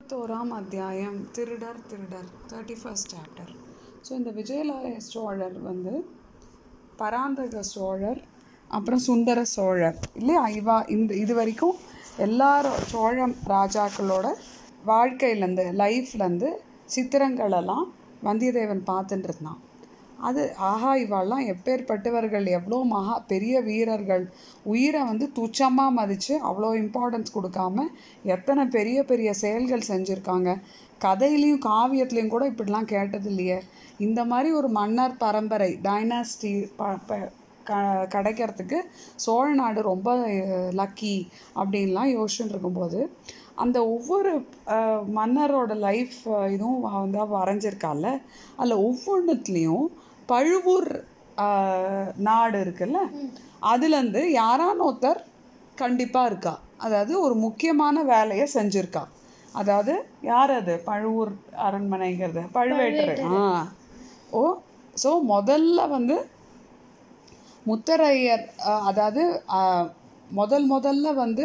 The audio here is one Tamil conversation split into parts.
இருபத்தோராம் அத்தியாயம் திருடர் திருடர் தேர்ட்டி ஃபர்ஸ்ட் சாப்டர் ஸோ இந்த விஜயலாய சோழர் வந்து பராந்தக சோழர் அப்புறம் சுந்தர சோழர் இல்லையா? இவா இந்த இது வரைக்கும் எல்லாரும் சோழ ராஜாக்களோட வாழ்க்கையிலேருந்து லைஃப்லேருந்து சித்திரங்களெல்லாம் வந்தியத்தேவன் பார்த்துட்டு இருந்தான். அது ஆஹா இவாள்லாம் எப்பேற்பட்டவர்கள் எவ்வளோ மகா பெரிய வீரர்கள். உயிரை வந்து துச்சமாக மதித்து அவ்வளோ இம்பார்ட்டன்ஸ் கொடுக்காம எத்தனை பெரிய பெரிய செயல்கள் செஞ்சுருக்காங்க. கதையிலையும் காவியத்துலேயும் கூட இப்படிலாம் கேட்டது இல்லையே இந்த மாதிரி ஒரு மன்னர் பரம்பரை டைனாஸ்டி ப ப- க கிடைக்கிறதுக்கு சோழ நாடு ரொம்ப லக்கி அப்படின்லாம் யோசிச்சுட்டு இருக்கும்போது அந்த ஒவ்வொரு மன்னரோட லைஃப் இதுவும் வந்து வரைஞ்சிருக்கால அதில் ஒவ்வொன்றுத்துலேயும் பழுவூர் நாடு இருக்குல்ல? அதுலேருந்து யாரான ஒருத்தர் கண்டிப்பாக இருக்கா. அதாவது ஒரு முக்கியமான வேலையை செஞ்சுருக்கா. அதாவது யார் அது? பழுவூர் அரண்மனைங்கிறது. பழுவேட்டரை. ஆ. ஓ ஸோ முதல்ல வந்து முத்தரையர் அதாவது முதல் முதல்ல வந்து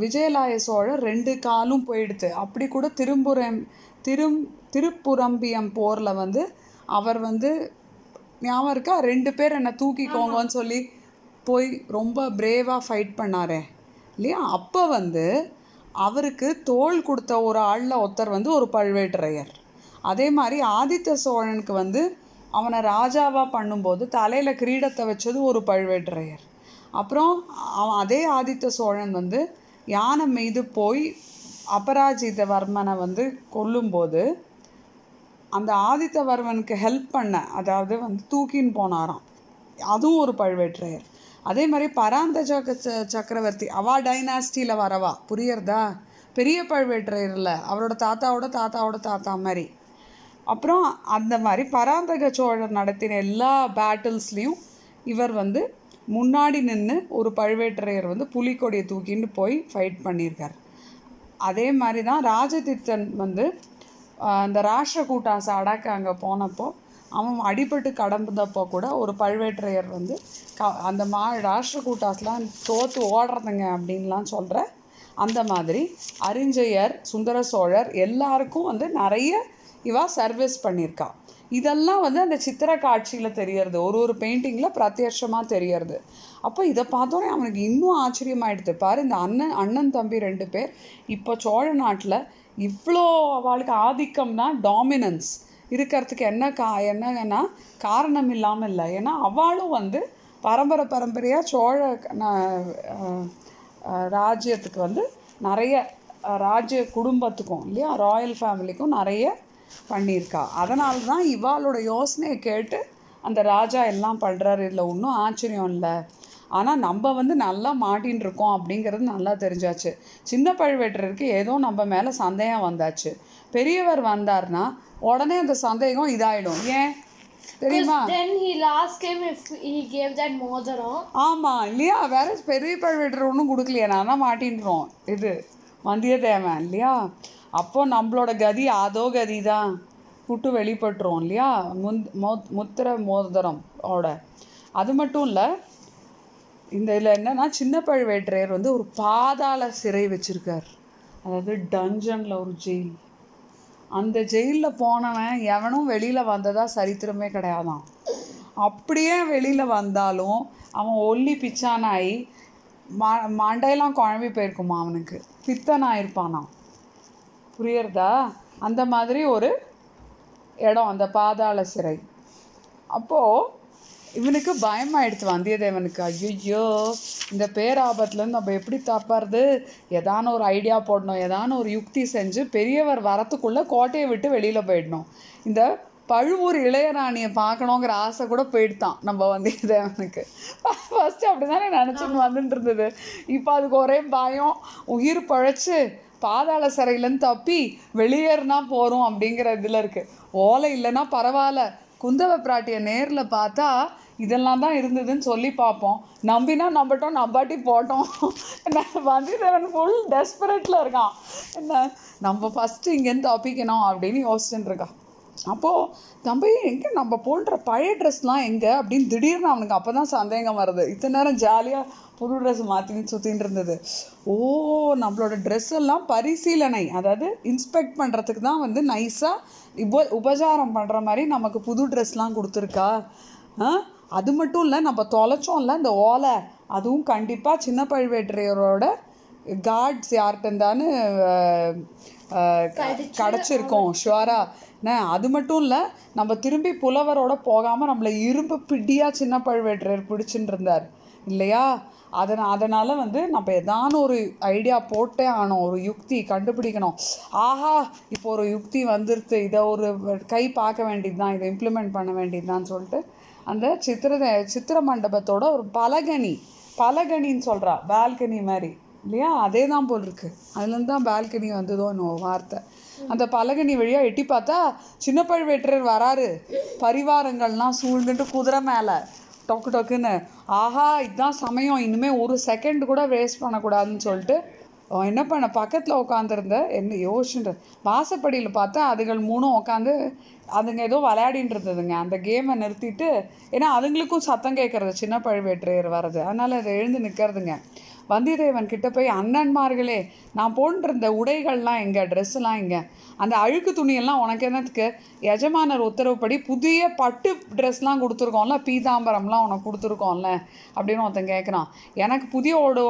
விஜயலாய சோழர் ரெண்டு காலும் போயிடுத்து. அப்படி கூட திரும்புரம் திரும் திருப்புரம்பியம் போரில் வந்து அவர் வந்து ஞாபகம் இருக்கா? ரெண்டு பேர் என்னை தூக்கிக்கோங்கன்னு சொல்லி போய் ரொம்ப பிரேவாக ஃபைட் பண்ணாரே. இல்லையா? அப்போ வந்து அவருக்கு தோள் கொடுத்த ஒரு ஆளில் ஒருத்தர் வந்து ஒரு பழுவேட்டரையர். அதே மாதிரி ஆதித்த சோழனுக்கு வந்து அவனை ராஜாவாக பண்ணும்போது தலையில் கிரீடத்தை வச்சது ஒரு பழுவேட்டரையர். அப்புறம் அவன் அதே ஆதித்த சோழன் வந்து யானை மீது போய் அபராஜிதவர்மனை வந்து கொல்லும்போது அந்த ஆதித்தவர்மனுக்கு ஹெல்ப் பண்ண அதாவது வந்து தூக்கின்னு போனாராம். அதுவும் ஒரு பழுவேற்றையர். அதே மாதிரி பராந்தக ச- சக்கரவர்த்தி அவா டைனாஸ்டியில் வரவா? புரியறதா? பெரிய பழுவேற்றையரில் அவரோட தாத்தாவோட தாத்தாவோட தாத்தா மாதிரி. அப்புறம் அந்த மாதிரி பராந்தக சோழர் நடத்தின எல்லா பேட்டில்ஸ்லேயும் இவர் வந்து முன்னாடி நின்று ஒரு பழுவேட்டரையர் வந்து புலிக்கொடியை தூக்கின்னு போய் ஃபைட் பண்ணியிருக்கார். அதே மாதிரி தான் ராஜதித்தன் வந்து அந்த ராஷ்டிரகூட்டாசை அடக்க அங்கே போனப்போ அவன் அடிபட்டு கடந்தப்போ கூட ஒரு பழுவேற்றையர் வந்து க அந்த மா ராஷ்டிரகூட்டாஸ்லாம் தோற்று ஓடுறதுங்க அப்படின்லாம் சொல்கிற அந்த மாதிரி அரிஞ்சயர் சுந்தர சோழர் எல்லாருக்கும் வந்து நிறைய இவா சர்வீஸ் பண்ணியிருக்காள் இதெல்லாம் வந்து அந்த சித்திர காட்சியில் தெரியறது. ஒரு ஒரு பெயிண்டிங்கில் பிரத்யட்சமாக தெரியறது. அப்போ இதை பார்த்தோன்னே அவனுக்கு இன்னும் ஆச்சரியமாயிடுது. பாரு இந்த அண்ணன் அண்ணன் தம்பி ரெண்டு பேர் இப்போ சோழ நாட்டில் இவ்வளோ அவளுக்கு ஆதிக்கம்னா டாமினன்ஸ் இருக்கிறதுக்கு என்ன கா என்னன்னா காரணம் இல்லாமல் இல்லை. ஏன்னா அவளும் வந்து பரம்பரை பரம்பரையாக சோழ ராஜ்யத்துக்கு வந்து நிறைய ராஜ்ய குடும்பத்துக்கும் இல்லையா ராயல் ஃபேமிலிக்கும் நிறைய பண்ணியிருக்கா. அதனால தான் இவாளோட யோசனையை கேட்டு அந்த ராஜா எல்லாம் பண்ணுறாரு இதில் ஒன்றும் ஆச்சரியம் இல்லை. ஆனால் நம்ம வந்து நல்லா மாட்டின்னு இருக்கோம் அப்படிங்கிறது நல்லா தெரிஞ்சாச்சு. சின்ன பழுவேட்டருக்கு ஏதோ நம்ம மேலே சந்தேகம் வந்தாச்சு. பெரியவர் வந்தார்னா உடனே அந்த சந்தேகம் இதாயிடும். ஏன்? தெரியுமா? Then if he gave that மோதிரம். ஆமாம் இல்லையா? வேற பெரிய பழுவேட்டர் ஒன்றும் கொடுக்கலையே. நான் மாட்டின்றோம். இது வந்தியத்தேவன் இல்லையா? அப்போ நம்மளோட கதி அதோ கதி தான் புட்டு வெளிப்பட்டுரும் இல்லையா? முந்த் மோ- முத்திர மோதிரம் ஓட. அது மட்டும் இல்லை இந்த இதில் என்னென்னா சின்ன பழுவேட்டரையர் வந்து ஒரு பாதாள சிறை வச்சுருக்கார். அதாவது டஞ்சனில் ஒரு ஜெயில். அந்த ஜெயிலில் போனவன் எவனும் வெளியில் வந்ததா சரித்திரமே கிடையாதான். அப்படியே வெளியில் வந்தாலும் அவன் ஒல்லி பிச்சானாயி மா மண்டையெல்லாம் குழம்பி போயிருக்குமா அவனுக்கு? பித்தனாயிருப்பானான் புரியுறதா? அந்த மாதிரி ஒரு இடம் அந்த பாதாள சிறை. அப்போது இவனுக்கு பயமாயிடுச்சு வந்தியத்தேவனுக்கு. ஐயோ இந்த பேராபத்துலேருந்து நம்ம எப்படி தப்புறது? ஏதான ஒரு ஐடியா போடணும் ஏதான ஒரு யுக்தி செஞ்சு பெரியவர் வரத்துக்குள்ளே கோட்டையை விட்டு வெளியில் போயிடணும். இந்த பழுவூர் இளையராணியை பார்க்கணுங்கிற ஆசை கூட போயிடுதான் நம்ம வந்தியத்தேவனுக்கு. ஃபஸ்ட்டு அப்படி தானே நினச்சிட்டு வந்துட்டு இருந்தது. இப்போ அதுக்கு ஒரே பயம் உயிர் பழைச்சி பாதாள சிறையிலேருந்து தப்பி வெளியேறினா போகிறோம் அப்படிங்கிற இதில் இருக்குது ஓலை இல்லைன்னா பரவாயில்ல. குந்தவ பிராட்டியை நேரில் பார்த்தா இதெல்லாம் தான் இருந்ததுன்னு சொல்லி பார்ப்போம். நம்பினா நம்பட்டோம் நம்பாட்டி போட்டோம். என்ன வந்தியத்தேவன் ஃபுல் டெஸ்பரேட்டில் இருக்கான். என்ன நம்ம ஃபஸ்ட்டு இங்கேருந்து தப்பிக்கணும் அப்படின்னு யோசிச்சுட்டு இருக்கான் அப்போது தம்பி எங்கே நம்ம போன்ற பழைய ட்ரெஸ்லாம் எங்கே? அப்படின்னு திடீர்னு அவனுக்கு அப்போ தான் சந்தேகம் வருது. இத்தனை நேரம் ஜாலியாக புது ட்ரெஸ் மாற்றின்னு சுற்றின்னு இருந்தது. ஓ நம்மளோட ட்ரெஸ் எல்லாம் பரிசீலனை. அதாவது இன்ஸ்பெக்ட் பண்ணுறதுக்கு தான் வந்து நைஸாக உப உபச்சாரம் பண்ணுற மாதிரி நமக்கு புது ட்ரெஸ்லாம் கொடுத்துருக்கா? ஆ? அது மட்டும் இல்லை நம்ம தொலைச்சோம்ல இந்த ஓலை. அதுவும் கண்டிப்பாக சின்ன பழுவேட்டரையரோட காட்ஸ் யார்கிட்டந்தான்னு கிடச்சிருக்கோம். ஷுவரா. என்ன அது மட்டும் இல்லை நம்ம திரும்பி புலவரோட போகாமல் நம்மளை இரும்பு பிடியாக சின்ன பழுவேட்டரையர் பிடிச்சின்னு இருந்தார் இல்லையா? அதனால் அதனால் வந்து நம்ம ஏதான ஒரு ஐடியா போட்டே ஆனோம் ஒரு யுக்தி கண்டுபிடிக்கணும். ஆஹா இப்போ ஒரு யுக்தி வந்துருது இதை ஒரு கை பார்க்க வேண்டியது தான் இதை இம்ப்ளிமெண்ட் பண்ண வேண்டியது சொல்லிட்டு அந்த சித்திர சித்திர மண்டபத்தோட ஒரு பலகனி பலகனின்னு சொல்கிறா பால்கனி மாதிரி. இல்லையா? அதே தான் போல் இருக்கு. அதுலேருந்து தான் பால்கனி வந்ததோ இன்னும் வார்த்தை. அந்த பலகனி வழியாக எட்டி பார்த்தா சின்ன பழுவேட்டரர் வராரு. பரிவாரங்கள்லாம் சூழ்ந்துட்டு குதிரை மேலே. டொக்கு டொக்குன்னு. ஆஹா இதுதான் சமயம். இனிமேல் ஒரு செகண்ட் கூட வேஸ்ட் பண்ணக்கூடாதுன்னு சொல்லிட்டு என்ன பண்ண? பக்கத்தில் உட்காந்துருந்த என்ன யோசிச்சுட்டு. வாசப்படியில் பார்த்தா அதுகள் மூணும் உட்காந்து அதுங்க ஏதோ விளையாடிட்டு இருந்ததுங்க. அந்த கேமை நிறுத்திட்டு ஏன்னா அதுங்களுக்கும் சத்தம் கேட்குறது சின்ன பழுவேற்றையர் வர்றது. அதனால் அதை எழுந்து நிற்கிறதுங்க வந்தியத்தேவன் கிட்ட போய் அண்ணன்மார்களே நான் போன்றிருந்த உடைகள்லாம் எங்கே ட்ரெஸ்ஸெல்லாம் எங்கே அந்த அழுக்கு துணியெல்லாம் உனக்கு என்னத்துக்கு? எஜமானர் உத்தரவுப்படி புதிய பட்டு ட்ரெஸ்லாம் கொடுத்துருக்கோம்ல பீதாம்பரம்லாம் உனக்கு கொடுத்துருக்கோம்ல அப்படின்னு ஒருத்தன் கேட்குறான் எனக்கு புதிய உட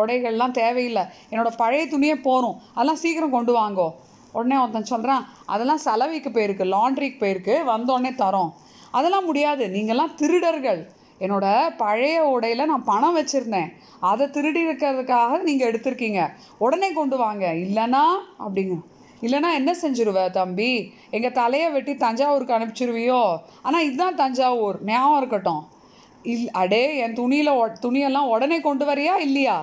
உடைகள்லாம் தேவையில்லை. என்னோட பழைய துணியே போகும் அதெல்லாம் சீக்கிரம் கொண்டு வாங்கோ. உடனே ஒருத்தன் சொல்கிறான் அதெல்லாம் சலவைக்கு போயிருக்கு லாண்ட்ரிக்கு போயிருக்கு. வந்தோடனே தரோம். அதெல்லாம் முடியாது. நீங்கள்லாம் திருடர்கள். என்னோட பழைய உடையில் நான் பணம் வச்சுருந்தேன். அதை திருடி இருக்கிறதுக்காக நீங்கள் எடுத்திருக்கீங்க. உடனே கொண்டு வாங்க. இல்லைனா அப்படிங்க. இல்லைனா என்ன செஞ்சிருவ தம்பி? எங்கள் தலையை வெட்டி தஞ்சாவூருக்கு அனுப்பிச்சிருவியோ? ஆனால் இதுதான் தஞ்சாவூர். ஞாபகம் இருக்கட்டும். இல் அடே என் துணியில் துணியெல்லாம் உடனே கொண்டு வரியா இல்லையா?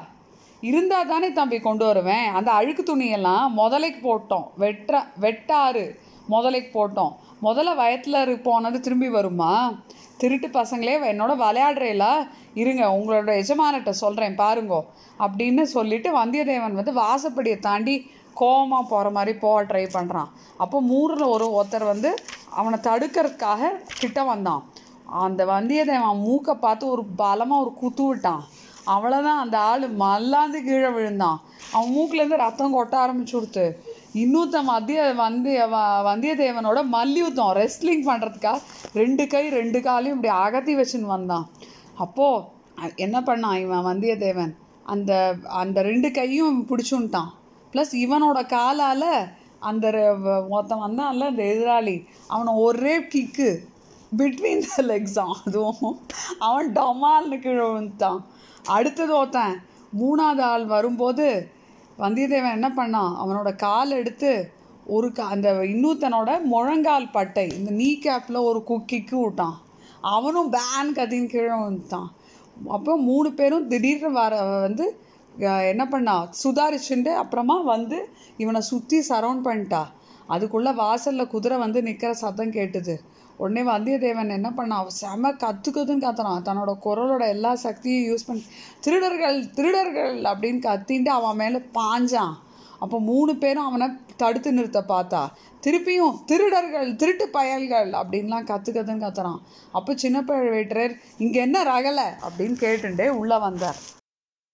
இருந்தால் தானே தம்பி கொண்டு வருவேன். அந்த அழுக்கு துணியெல்லாம் முதலைக்கு போட்டோம். வெட்ட வெட்டாறு. முதலைக்கு போட்டோம். முதல்ல வயத்தில் போனது திரும்பி வருமா? திருட்டு பசங்களே என்னோட விளையாடுறேலா. இருங்க உங்களோட எஜமானட்ட சொல்கிறேன் பாருங்கோ. அப்படின்னு சொல்லிட்டு வந்தியத்தேவன் வந்து வாசப்படியை தாண்டி கோவமாக போகிற மாதிரி போக ட்ரை பண்ணுறான் அப்போ மூரில் ஒரு ஒருத்தர் வந்து அவனை தடுக்கிறதுக்காக கிட்ட வந்தான். அந்த வந்தியத்தேவன் மூக்கை பார்த்து ஒரு பலமாக ஒரு குத்து விட்டான். அவ்வளோதான் அந்த ஆள் மல்லாந்து கீழே விழுந்தான். அவன் மூக்குலேருந்து ரத்தம் கொட்ட ஆரம்பிச்சு கொடுத்து இன்னொருத்தன் மத்திய வந்திய வ- வந்தியத்தேவனோட மல்யுத்தம் ரெஸ்லிங் பண்ணுறதுக்காக ரெண்டு கை ரெண்டு காலையும் இப்படி அகத்தி வச்சுன்னு வந்தான். அப்போது என்ன பண்ணான் இவன் வந்தியத்தேவன்? அந்த அந்த ரெண்டு கையும் பிடிச்சுன்ட்டான். ப்ளஸ் இவனோட காலால் அந்த ரெ- ஒருத்தன் வந்தான்ல அந்த எதிராளி அவனை ஒரே கிக்கு பிட்வீன் த லெக்ஸாம் அதுவும். அவன் டமால்னு கீழே விழுந்துட்டான். அடுத்தது ஒருத்தன் மூணாவது ஆள் வரும்போது வந்தியத்தேவன் என்ன பண்ணான்? அவனோட கால் எடுத்து ஒரு கா அந்த இன்னொருத்தனோட முழங்கால் பட்டை இந்த நீ கேப்பில் ஒரு குக்கிக்கு விட்டான். அவனும் பேன் கத்தின்னு கீழே வந்துட்டான் அப்போ மூணு பேரும் திடீர்னு வர வந்து என்ன பண்ணா? சுதாரிச்சுட்டு அப்புறமா வந்து இவனை சுற்றி சரவுண்ட் பண்ணிட்டா. அதுக்குள்ளே வாசலில் குதிரை வந்து நிற்கிற சத்தம் கேட்டுது. உடனே வந்தியத்தேவன் என்ன பண்ணான்? செம கத்துக்குதுன்னு கத்துறான். தன்னோட குரலோட எல்லா சக்தியும் யூஸ் பண்ணி திருடர்கள் திருடர்கள் அப்படின்னு கத்தின்ட்டு அவன் மேலே பாஞ்சான். அப்போ மூணு பேரும் அவனை தடுத்து நிறுத்த பார்த்தா திருப்பியும் திருடர்கள் திருட்டு பயல்கள் அப்படின்லாம் கத்து கத்துறான். அப்போ சின்ன பழுவேட்டரர் இங்கே என்ன ரகலை அப்படின்னு கேட்டுட்டே உள்ளே வந்தார்.